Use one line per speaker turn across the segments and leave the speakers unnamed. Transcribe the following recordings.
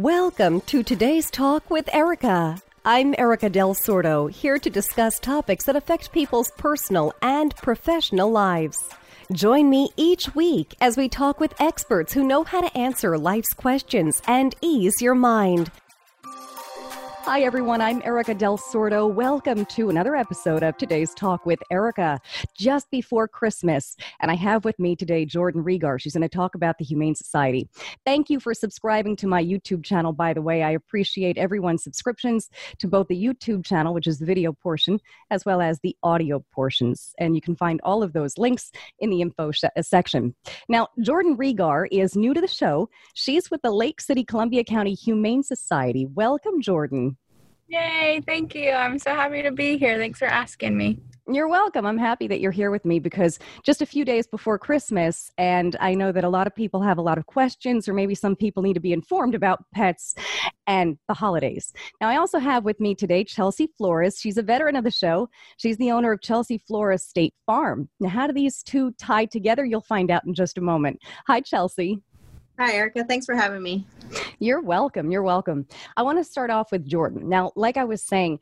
Welcome to today's talk with Erika. I'm Erika Del Sordo, here to discuss topics that affect people's personal and professional lives. Join me each week as we talk with experts who know how to answer life's questions and ease your mind. Hi, everyone. I'm Erika Del Sordo. Welcome to another episode of today's Talk with Erika, just before Christmas. And I have with me today Jordan Regar. She's going to talk about the Humane Society. Thank you for subscribing to my YouTube channel, by the way. I appreciate everyone's subscriptions to both the YouTube channel, which is the video portion, as well as the audio portions. And you can find all of those links in the info sh- uh, section. Now, Jordan Regar is new to the show. She's with the Lake City, Columbia County Humane Society. Welcome, Jordan.
Yay, thank you. I'm so happy to be here. Thanks for asking me.
You're welcome. I'm happy that you're here with me because just a few days before Christmas, and I know that a lot of people have a lot of questions, or maybe some people need to be informed about pets and the holidays. Now, I also have with me today Chelsea Flores. She's a veteran of the show. She's the owner of Chelsea Flores State Farm. Now, how do these two tie together? You'll find out in just a moment. Hi, Chelsea.
Hi, Erika. Thanks for having me.
You're welcome. You're welcome. I want to start off with Jordan. Now, like I was saying,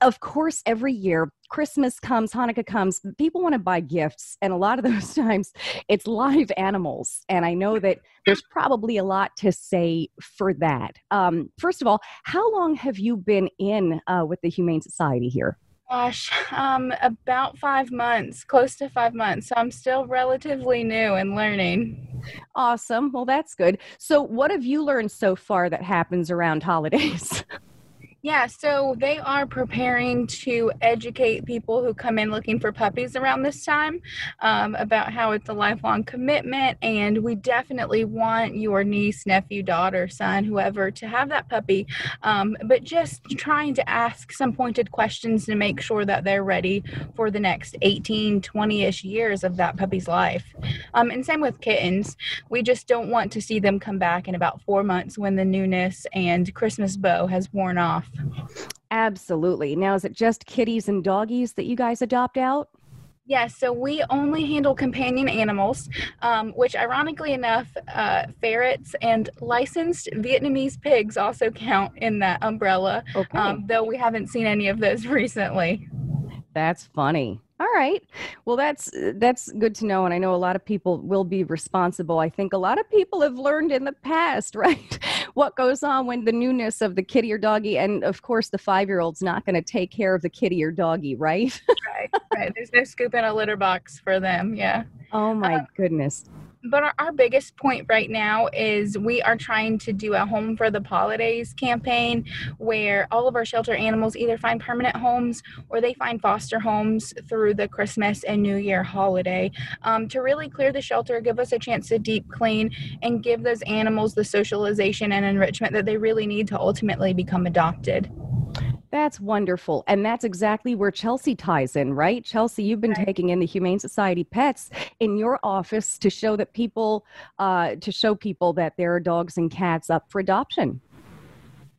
of course, every year, Christmas comes, Hanukkah comes, people want to buy gifts. And a lot of those times it's live animals. And I know that there's probably a lot to say for that. Um, first of all, how long have you been in uh, with the Humane Society here?
Gosh, um, about five months, close to five months. So I'm still relatively new and learning.
Awesome. Well, that's good. So, what have you learned so far that happens around holidays?
Yeah, so they are preparing to educate people who come in looking for puppies around this time um, about how it's a lifelong commitment. And we definitely want your niece, nephew, daughter, son, whoever to have that puppy. Um, but just trying to ask some pointed questions to make sure that they're ready for the next 18, 20 ish years of that puppy's life. Um, and same with kittens. We just don't want to see them come back in about four months when the newness and Christmas bow has worn off.
Absolutely. Now, is it just kitties and doggies that you guys adopt out?
Yes, so we only handle companion animals, um, which ironically enough, uh, ferrets and licensed Vietnamese pigs also count in that umbrella, okay. um, though we haven't seen any of those recently.
That's funny. All right. Well, that's that's good to know, and I know a lot of people will be responsible. I think a lot of people have learned in the past, right? What goes on when the newness of the kitty or doggy, and of course, the five-year-old's not going to take care of the kitty or doggy, right?
right. Right. There's no scoop in a litter box for them. Yeah.
Oh my uh, goodness
but our, our, biggest point right now is we are trying to do a home for the holidays campaign where all of our shelter animals either find permanent homes or they find foster homes through the christmas and new year holiday. Um, to really clear the shelter give us a chance to deep clean and give those animals the socialization and enrichment that they really need to ultimately become adopted
that's wonderful. And that's exactly where Chelsea ties in, right? Chelsea, you've been right. taking in the Humane Society pets in your office to show that people, uh, to show people that there are dogs and cats up for adoption.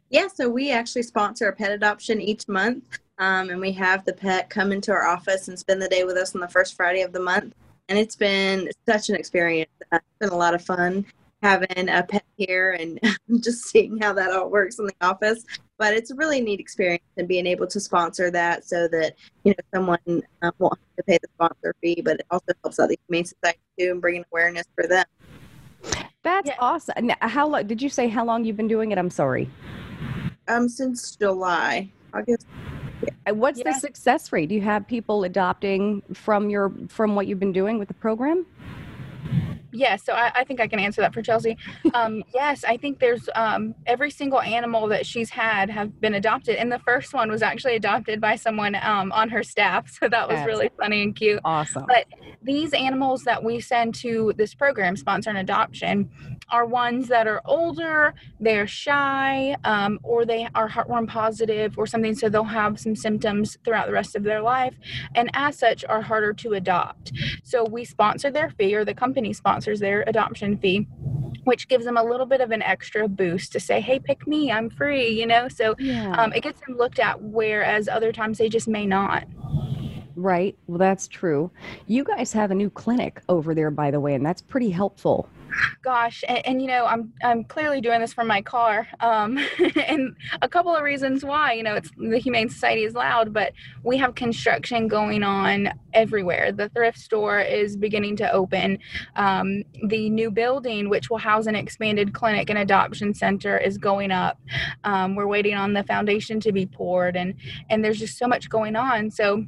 Yeah, so we actually sponsor a pet adoption each month. Um, and we have the pet come into our office and spend the day with us on the first Friday of the month. And it's been such an experience. Uh, it's been a lot of fun having a pet here and just seeing how that all works in the office but it's a really neat experience and being able to sponsor that so that you know someone um, won't have to pay the sponsor fee but it also helps out the humane society too and bringing awareness for them.
That's yeah. awesome. How long did you say how long you've been doing it? I'm sorry.
Um since july. August
yeah. what's yeah. the success rate? Do you have people adopting from your from what you've been doing with the program
yeah, so I, I, think I can answer that for Chelsea. Um, yes, I think there's um, every single animal that she's had have been adopted, and the first one was actually adopted by someone um, on her staff. So that was That's really funny and cute.
Awesome.
But these animals that we send to this program, sponsor an adoption, are ones that are older, they're shy, um, or they are heartworm positive or something, so they'll have some symptoms throughout the rest of their life, and as such are harder to adopt. So we sponsor their fee, or the company sponsors their adoption fee which gives them a little bit of an extra boost to say, hey, pick me, I'm free, you know? So yeah. um, it gets them looked at, whereas other times they just may not.
Right. Well, that's true. You guys have a new clinic over there, by the way, and that's pretty helpful.
Gosh, and, and, you know, I'm I'm clearly doing this from my car, um, and a couple of reasons why. You know, it's the Humane Society is loud, but we have construction going on everywhere. The thrift store is beginning to open. Um, the new building, which will house an expanded clinic and adoption center, is going up. Um, we're waiting on the foundation to be poured, and and there's just so much going on. So,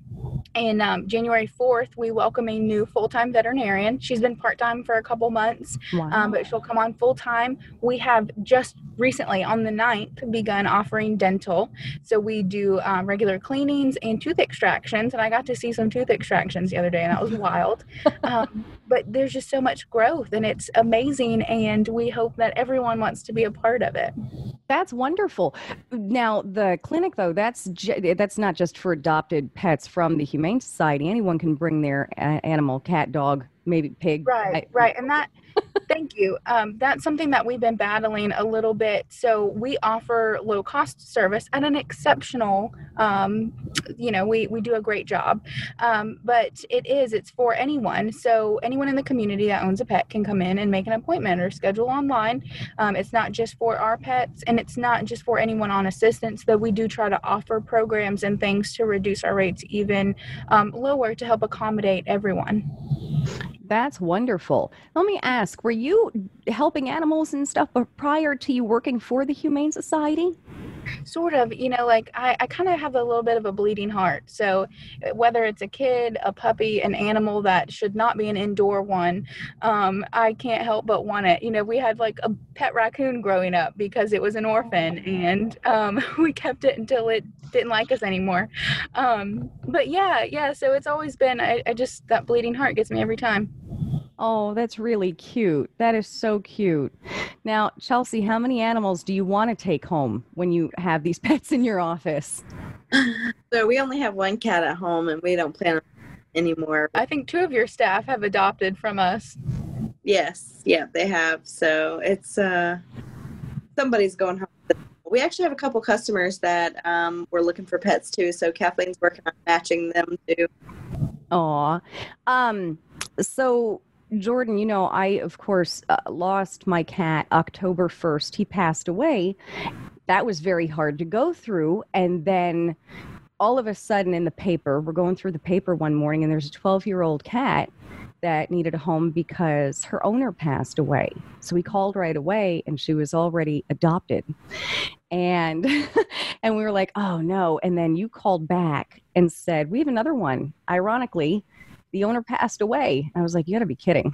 in um, January 4th, we welcome a new full-time veterinarian. She's been part-time for a couple months, wow. um, but she'll come on full-time. We have just recently, on the 9th, begun offering dental. So we do um, regular cleanings and tooth extractions, and I got to see some tooth extractions the other day, and that was wild. um, but there's just so much growth, and it's amazing. And we hope that everyone wants to be a part of it.
That's wonderful. Now, the clinic, though, that's that's not just for adopted pets from the Humane Society. Anyone can bring their animal, cat, dog, maybe pig.
Right, I, right, and that Thank you. Um, that's something that we've been battling a little bit. So we offer low cost service at an exceptional, um, you know, we, we do a great job. Um, but it is, it's for anyone. So anyone in the community that owns a pet can come in and make an appointment or schedule online. Um, it's not just for our pets and it's not just for anyone on assistance, though we do try to offer programs and things to reduce our rates even um, lower to help accommodate everyone.
That's wonderful. Let me ask, were you helping animals and stuff prior to you working for the Humane Society?
Sort of, you know, like I, I kind of have a little bit of a bleeding heart. So uh, whether it's a kid, a puppy, an animal that should not be an indoor one, um, I can't help but want it. You know, we had like a pet raccoon growing up because it was an orphan and um, we kept it until it didn't like us anymore. Um, but yeah, yeah, so it's always been, I, I just, that bleeding heart gets me every time.
Oh, that's really cute. That is so cute. Now, Chelsea, how many animals do you want to take home when you have these pets in your office?
So we only have one cat at home and we don't plan on anymore.
I think two of your staff have adopted from us.
Yes, yeah, they have. So it's uh somebody's going home. We actually have a couple customers that um, were looking for pets too. So Kathleen's working on matching them too.
Aw. Um, so Jordan, you know, I, of course, uh, lost my cat October 1st. He passed away. That was very hard to go through. And then all of a sudden in the paper, we're going through the paper one morning, and there's a 12 year old cat that needed a home because her owner passed away. So we called right away and she was already adopted. And and we were like, "Oh no." And then you called back and said, "We have another one." Ironically, the owner passed away. I was like, you got to be kidding.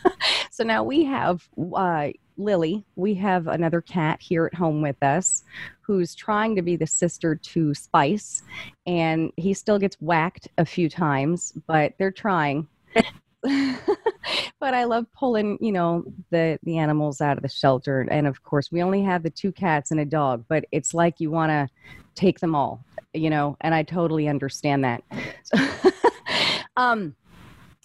so now we have uh, Lily. We have another cat here at home with us who's trying to be the sister to Spice. And he still gets whacked a few times, but they're trying. but I love pulling, you know, the the animals out of the shelter. And of course, we only have the two cats and a dog, but it's like you want to take them all, you know, and I totally understand that. So um,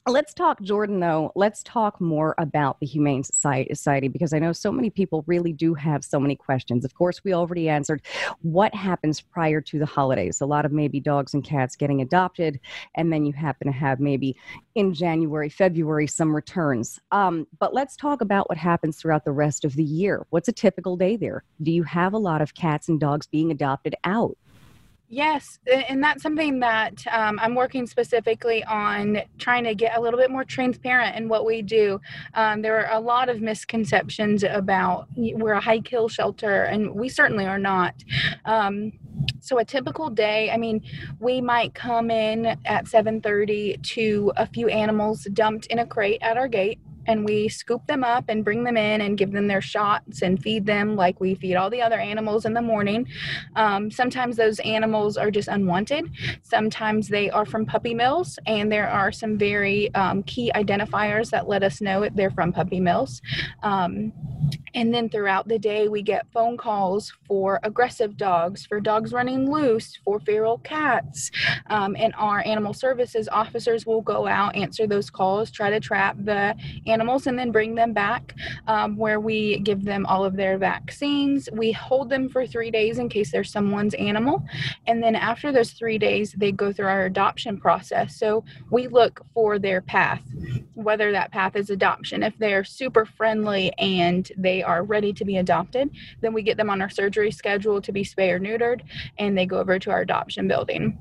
Let's talk, Jordan, though. Let's talk more about the Humane Society because I know so many people really do have so many questions. Of course, we already answered what happens prior to the holidays. A lot of maybe dogs and cats getting adopted, and then you happen to have maybe in January, February, some returns. Um, but let's talk about what happens throughout the rest of the year. What's a typical day there? Do you have a lot of cats and dogs being adopted out?
Yes, and that's something that um, I'm working specifically on trying to get a little bit more transparent in what we do. Um, there are a lot of misconceptions about we're a high kill shelter, and we certainly are not. Um, so a typical day, I mean, we might come in at 7:30 to a few animals dumped in a crate at our gate and we scoop them up and bring them in and give them their shots and feed them like we feed all the other animals in the morning. Um, sometimes those animals are just unwanted. Sometimes they are from puppy mills, and there are some very um, key identifiers that let us know they're from puppy mills. Um, And then throughout the day, we get phone calls for aggressive dogs, for dogs running loose, for feral cats. Um, and our animal services officers will go out, answer those calls, try to trap the animals, and then bring them back um, where we give them all of their vaccines. We hold them for three days in case they're someone's animal. And then after those three days, they go through our adoption process. So we look for their path, whether that path is adoption. If they're super friendly and they are ready to be adopted, then we get them on our surgery schedule to be spay or neutered, and they go over to our adoption building.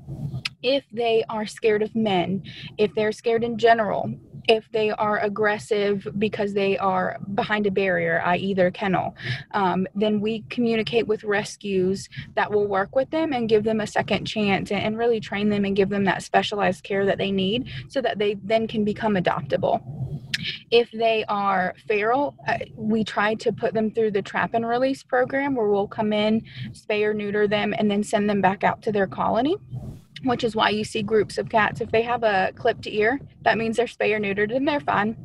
If they are scared of men, if they're scared in general, if they are aggressive because they are behind a barrier, i.e., their kennel, um, then we communicate with rescues that will work with them and give them a second chance and, and really train them and give them that specialized care that they need so that they then can become adoptable. If they are feral, uh, we try to put them through the trap and release program where we'll come in, spay or neuter them, and then send them back out to their colony which is why you see groups of cats. If they have a clipped ear, that means they're spay or neutered and they're fine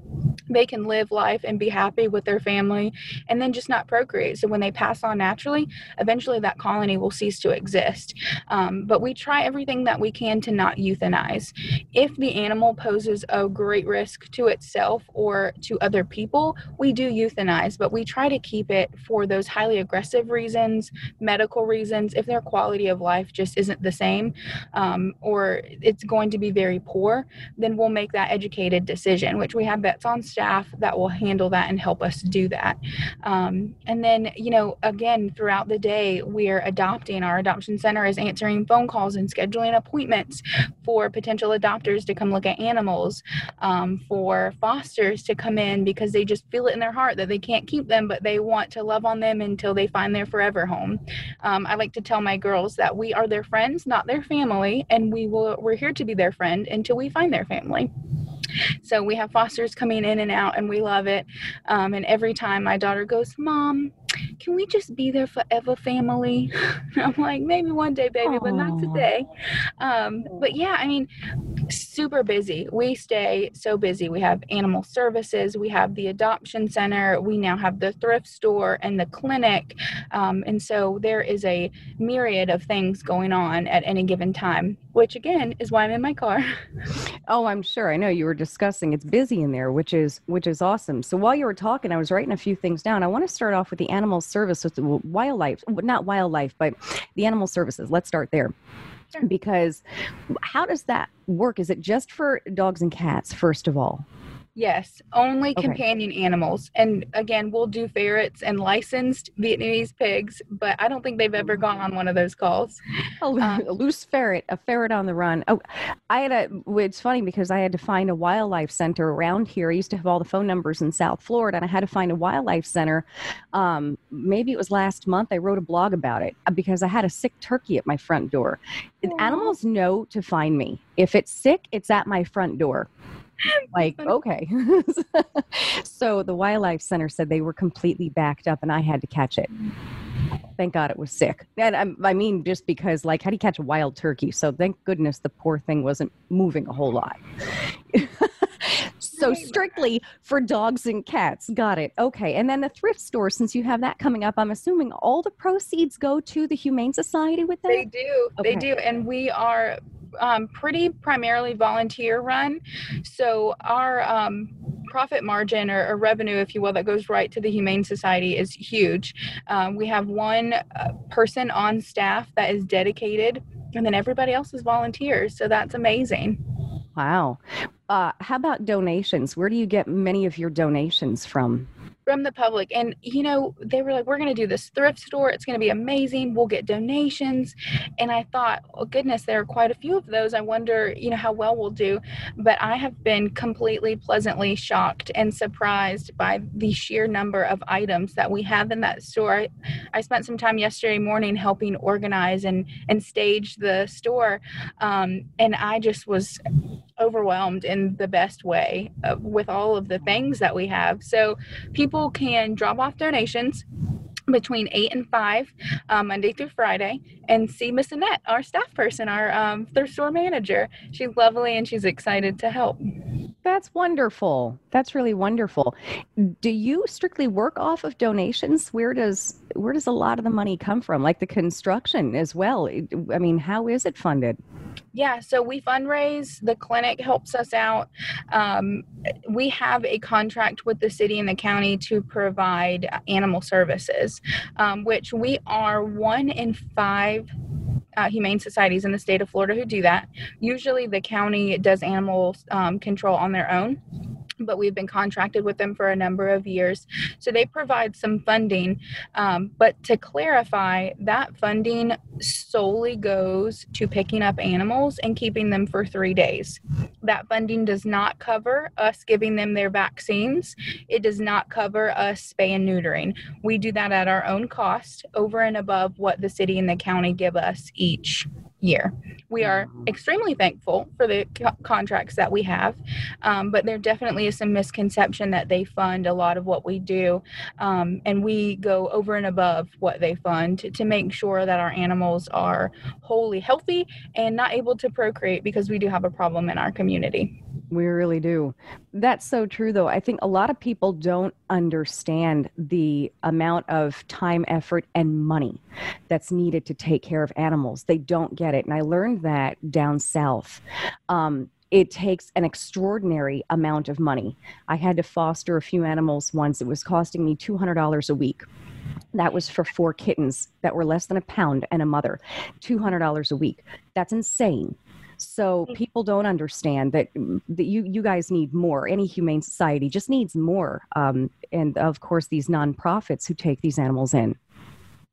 they can live life and be happy with their family and then just not procreate. So when they pass on naturally, eventually that colony will cease to exist. Um, but we try everything that we can to not euthanize. If the animal poses a great risk to itself or to other people, we do euthanize, but we try to keep it for those highly aggressive reasons, medical reasons, if their quality of life just isn't the same um, or it's going to be very poor, then we'll make that educated decision, which we have vets on staff that will handle that and help us do that. Um, and then, you know, again, throughout the day, we're adopting. Our adoption center is answering phone calls and scheduling appointments for potential adopters to come look at animals, um, for fosters to come in because they just feel it in their heart that they can't keep them, but they want to love on them until they find their forever home. Um, I like to tell my girls that we are their friends, not their family, and we will we're here to be their friend until we find their family. So we have fosters coming in and out, and we love it. Um, and every time my daughter goes, Mom, can we just be there forever, family? I'm like, maybe one day, baby, Aww. but not today. Um, but yeah, I mean, super busy. We stay so busy. We have animal services, we have the adoption center, we now have the thrift store and the clinic. Um, and so there is a myriad of things going on at any given time, which again is why I'm in my car.
oh, I'm sure. I know you were discussing it's busy in there, which is which is awesome. So while you were talking, I was writing a few things down. I want to start off with the animal service with wildlife, not wildlife, but the animal services. Let's start there. Because how does that work? Is it just for dogs and cats, first of all?
Yes, only okay. companion animals. And again, we'll do ferrets and licensed Vietnamese pigs, but I don't think they've ever gone on one of those calls.
A, um, a loose ferret, a ferret on the run. Oh, I had a, it's funny because I had to find a wildlife center around here. I used to have all the phone numbers in South Florida, and I had to find a wildlife center. Um, maybe it was last month. I wrote a blog about it uh, because I had a sick turkey at my front door. Aww. Animals know to find me. If it's sick, it's at my front door like okay. So the wildlife center said they were completely backed up and i had to catch it. Thank god it was sick. And I, I mean just because like how do you catch a wild turkey? So thank goodness the poor thing wasn't moving a whole lot. So strictly for dogs and cats. Got it. Okay. And then the thrift store since you have that coming up i'm assuming all the proceeds go to the humane society with that?
they do okay. they do. And we are um, pretty primarily volunteer run. So our um, profit margin or, or, revenue, if you will, that goes right to the Humane Society is huge. Um, we have one uh, person on staff that is dedicated, and then everybody else is volunteers. So that's amazing.
Wow. Uh, how about donations? Where do you get many of your donations from?
From the public. And, you know, they were like, we're going to do this thrift store. It's going to be amazing. We'll get donations. And I thought, oh, goodness, there are quite a few of those. I wonder, you know, how well we'll do. But I have been completely pleasantly shocked and surprised by the sheer number of items that we have in that store. I, I spent some time yesterday morning helping organize and, and stage the store. Um, and I just was overwhelmed in the best way uh, with all of the things that we have. So people can drop off donations between 8 and 5 um, monday through friday and see miss annette our staff person our um, thrift store manager she's lovely and she's excited to help
That's wonderful. That's really wonderful. Do you strictly work off of donations? Where does where does a lot of the money come from? Like the construction as well. I mean, how is it funded?
Yeah, so we fundraise. The clinic helps us out. Um, we have a contract with the city and the county to provide animal services, um, which we are one in five uh, humane societies in the state of Florida who do that. Usually, the county does animal um, control on their own but we've been contracted with them for a number of years. So they provide some funding. Um, but to clarify, that funding solely goes to picking up animals and keeping them for three days. That funding does not cover us giving them their vaccines, it does not cover us spay and neutering. We do that at our own cost over and above what the city and the county give us each year. We are mm-hmm. extremely thankful for the co- contracts that we have, um, but there definitely is some misconception that they fund a lot of what we do, um, and we go over and above what they fund to, to make sure that our animals are wholly healthy and not able to procreate because we do have a problem in our community.
We really do. That's so true, though. I think a lot of people don't understand the amount of time, effort, and money that's needed to take care of animals. They don't get it. And I learned that down south. Um, it takes an extraordinary amount of money. I had to foster a few animals once. It was costing me $200 a week. That was for four kittens that were less than a pound and a mother. $200 a week. That's insane. So people don't understand that, mm, that you you guys need more. Any humane society just needs more. Um, and of course, these nonprofits who take these animals in.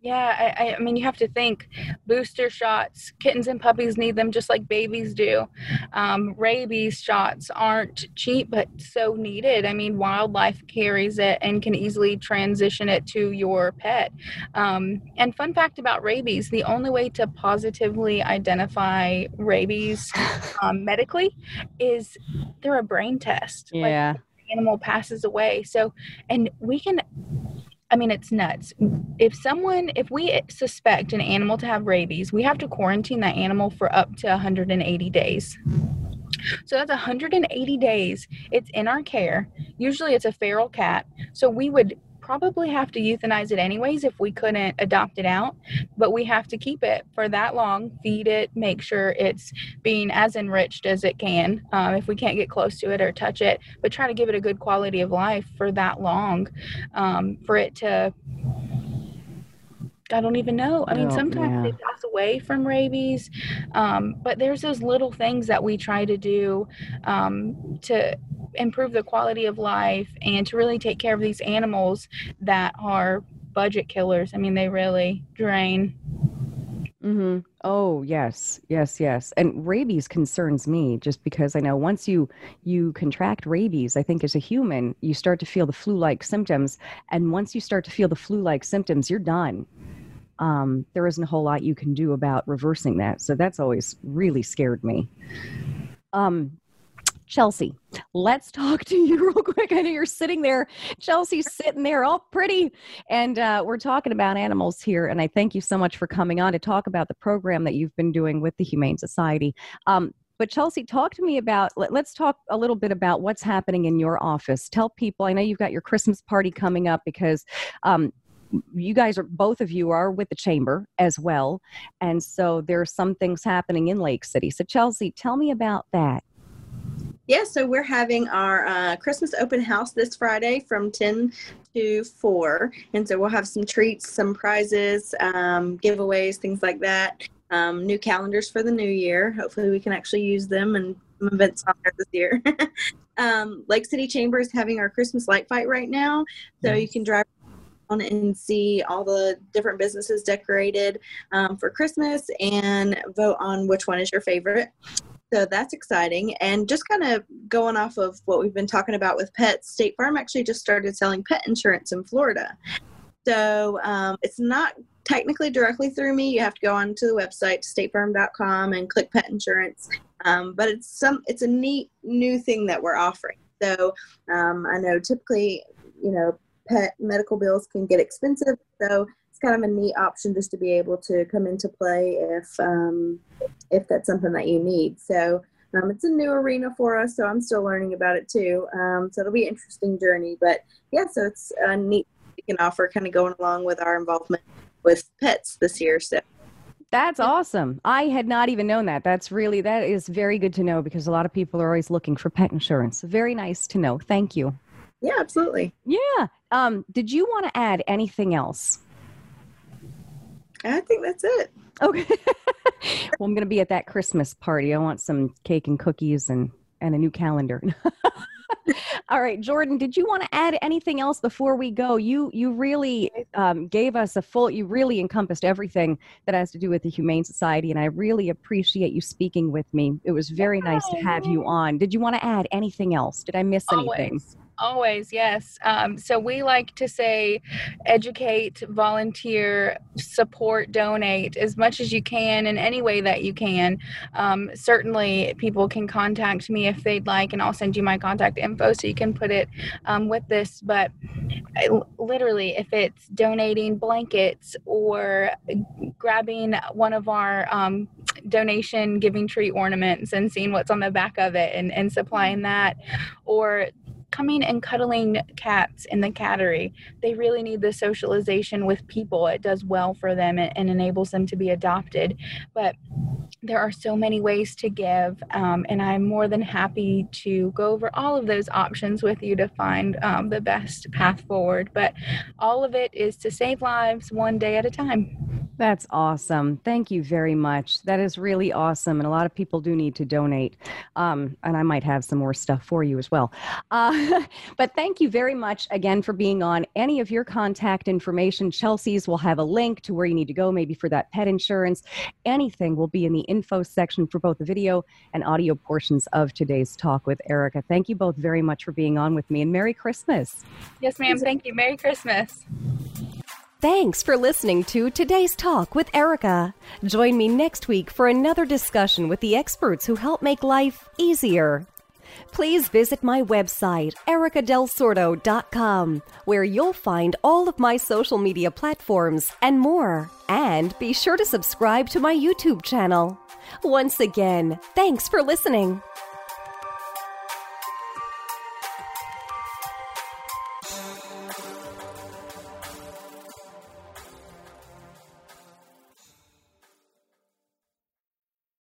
Yeah, I, I, mean, you have to think booster shots, kittens and puppies need them just like babies do. Um, rabies shots aren't cheap, but so needed. I mean, wildlife carries it and can easily transition it to your pet. Um, and, fun fact about rabies the only way to positively identify rabies um, medically is through a brain test.
Yeah.
Like, animal passes away. So, and we can I mean, it's nuts. If someone, if we suspect an animal to have rabies, we have to quarantine that animal for up to 180 days. So that's 180 days. It's in our care. Usually it's a feral cat. So we would probably have to euthanize it anyways if we couldn't adopt it out but we have to keep it for that long feed it make sure it's being as enriched as it can um, if we can't get close to it or touch it but try to give it a good quality of life for that long um, for it to I don't even know. I mean, oh, sometimes yeah. they pass away from rabies, um, but there's those little things that we try to do um, to improve the quality of life and to really take care of these animals that are budget killers. I mean, they really drain.
Mm-hmm. Oh yes, yes, yes. And rabies concerns me just because I know once you you contract rabies, I think as a human, you start to feel the flu-like symptoms, and once you start to feel the flu-like symptoms, you're done. Um, there isn't a whole lot you can do about reversing that. So that's always really scared me. Um, Chelsea, let's talk to you real quick. I know you're sitting there. Chelsea's sitting there all pretty. And uh, we're talking about animals here. And I thank you so much for coming on to talk about the program that you've been doing with the Humane Society. Um, but Chelsea, talk to me about, let, us talk a little bit about what's happening in your office. Tell people, I know you've got your Christmas party coming up because um, you guys are both of you are with the chamber as well and so there are some things happening in lake city so chelsea tell me about that
yeah, so we're having our uh, Christmas open house this Friday from 10 to 4. And so we'll have some treats, some prizes, um, giveaways, things like that. Um, new calendars for the new year. Hopefully, we can actually use them and some events on there this year. um, Lake City Chamber is having our Christmas light fight right now. So you can drive on and see all the different businesses decorated um, for Christmas and vote on which one is your favorite. So that's exciting. And just kind of going off of what we've been talking about with pets, State Farm actually just started selling pet insurance in Florida. So um, it's not technically directly through me. You have to go onto the website, statefarm.com, and click pet insurance. Um, but it's some it's a neat new thing that we're offering. So um, I know typically, you know, pet medical bills can get expensive. So it's kind of a neat option just to be able to come into play if um, if that's something that you need. So Um, it's a new arena for us, so I'm still learning about it too. Um, so it'll be an interesting journey. But yeah, so it's a neat we can offer kind of going along with our involvement with pets this year. So
that's awesome. I had not even known that. That's really that is very good to know because a lot of people are always looking for pet insurance. Very nice to know. Thank you.
Yeah, absolutely.
Yeah. Um, did you want to add anything else?
I think that's it.
Okay. well, I'm going to be at that Christmas party. I want some cake and cookies and and a new calendar. All right, Jordan, did you want to add anything else before we go? You you really um, gave us a full. You really encompassed everything that has to do with the Humane Society, and I really appreciate you speaking with me. It was very nice to have you on. Did you want to add anything else? Did I miss anything?
Always. Yes. Um, so we like to say educate, volunteer, support, donate as much as you can in any way that you can. Um, certainly, people can contact me if they'd like, and I'll send you my contact info so you can put it um, with this. But I, literally, if it's donating blankets or grabbing one of our um, donation giving tree ornaments and seeing what's on the back of it and, and supplying that, or coming and cuddling cats in the cattery. They really need the socialization with people. It does well for them and, and enables them to be adopted. But there are so many ways to give, um, and I'm more than happy to go over all of those options with you to find um, the best path forward. But all of it is to save lives one day at a time.
That's awesome. Thank you very much. That is really awesome. And a lot of people do need to donate. Um, and I might have some more stuff for you as well. Uh, but thank you very much again for being on. Any of your contact information, Chelsea's will have a link to where you need to go, maybe for that pet insurance. Anything will be in the info section for both the video and audio portions of today's talk with Erika. Thank you both very much for being on with me and Merry Christmas.
Yes, ma'am. Thank you. Merry Christmas.
Thanks for listening to today's talk with Erika. Join me next week for another discussion with the experts who help make life easier. Please visit my website, erikadelsordo.com, where you'll find all of my social media platforms and more. And be sure to subscribe to my YouTube channel. Once again, thanks for listening.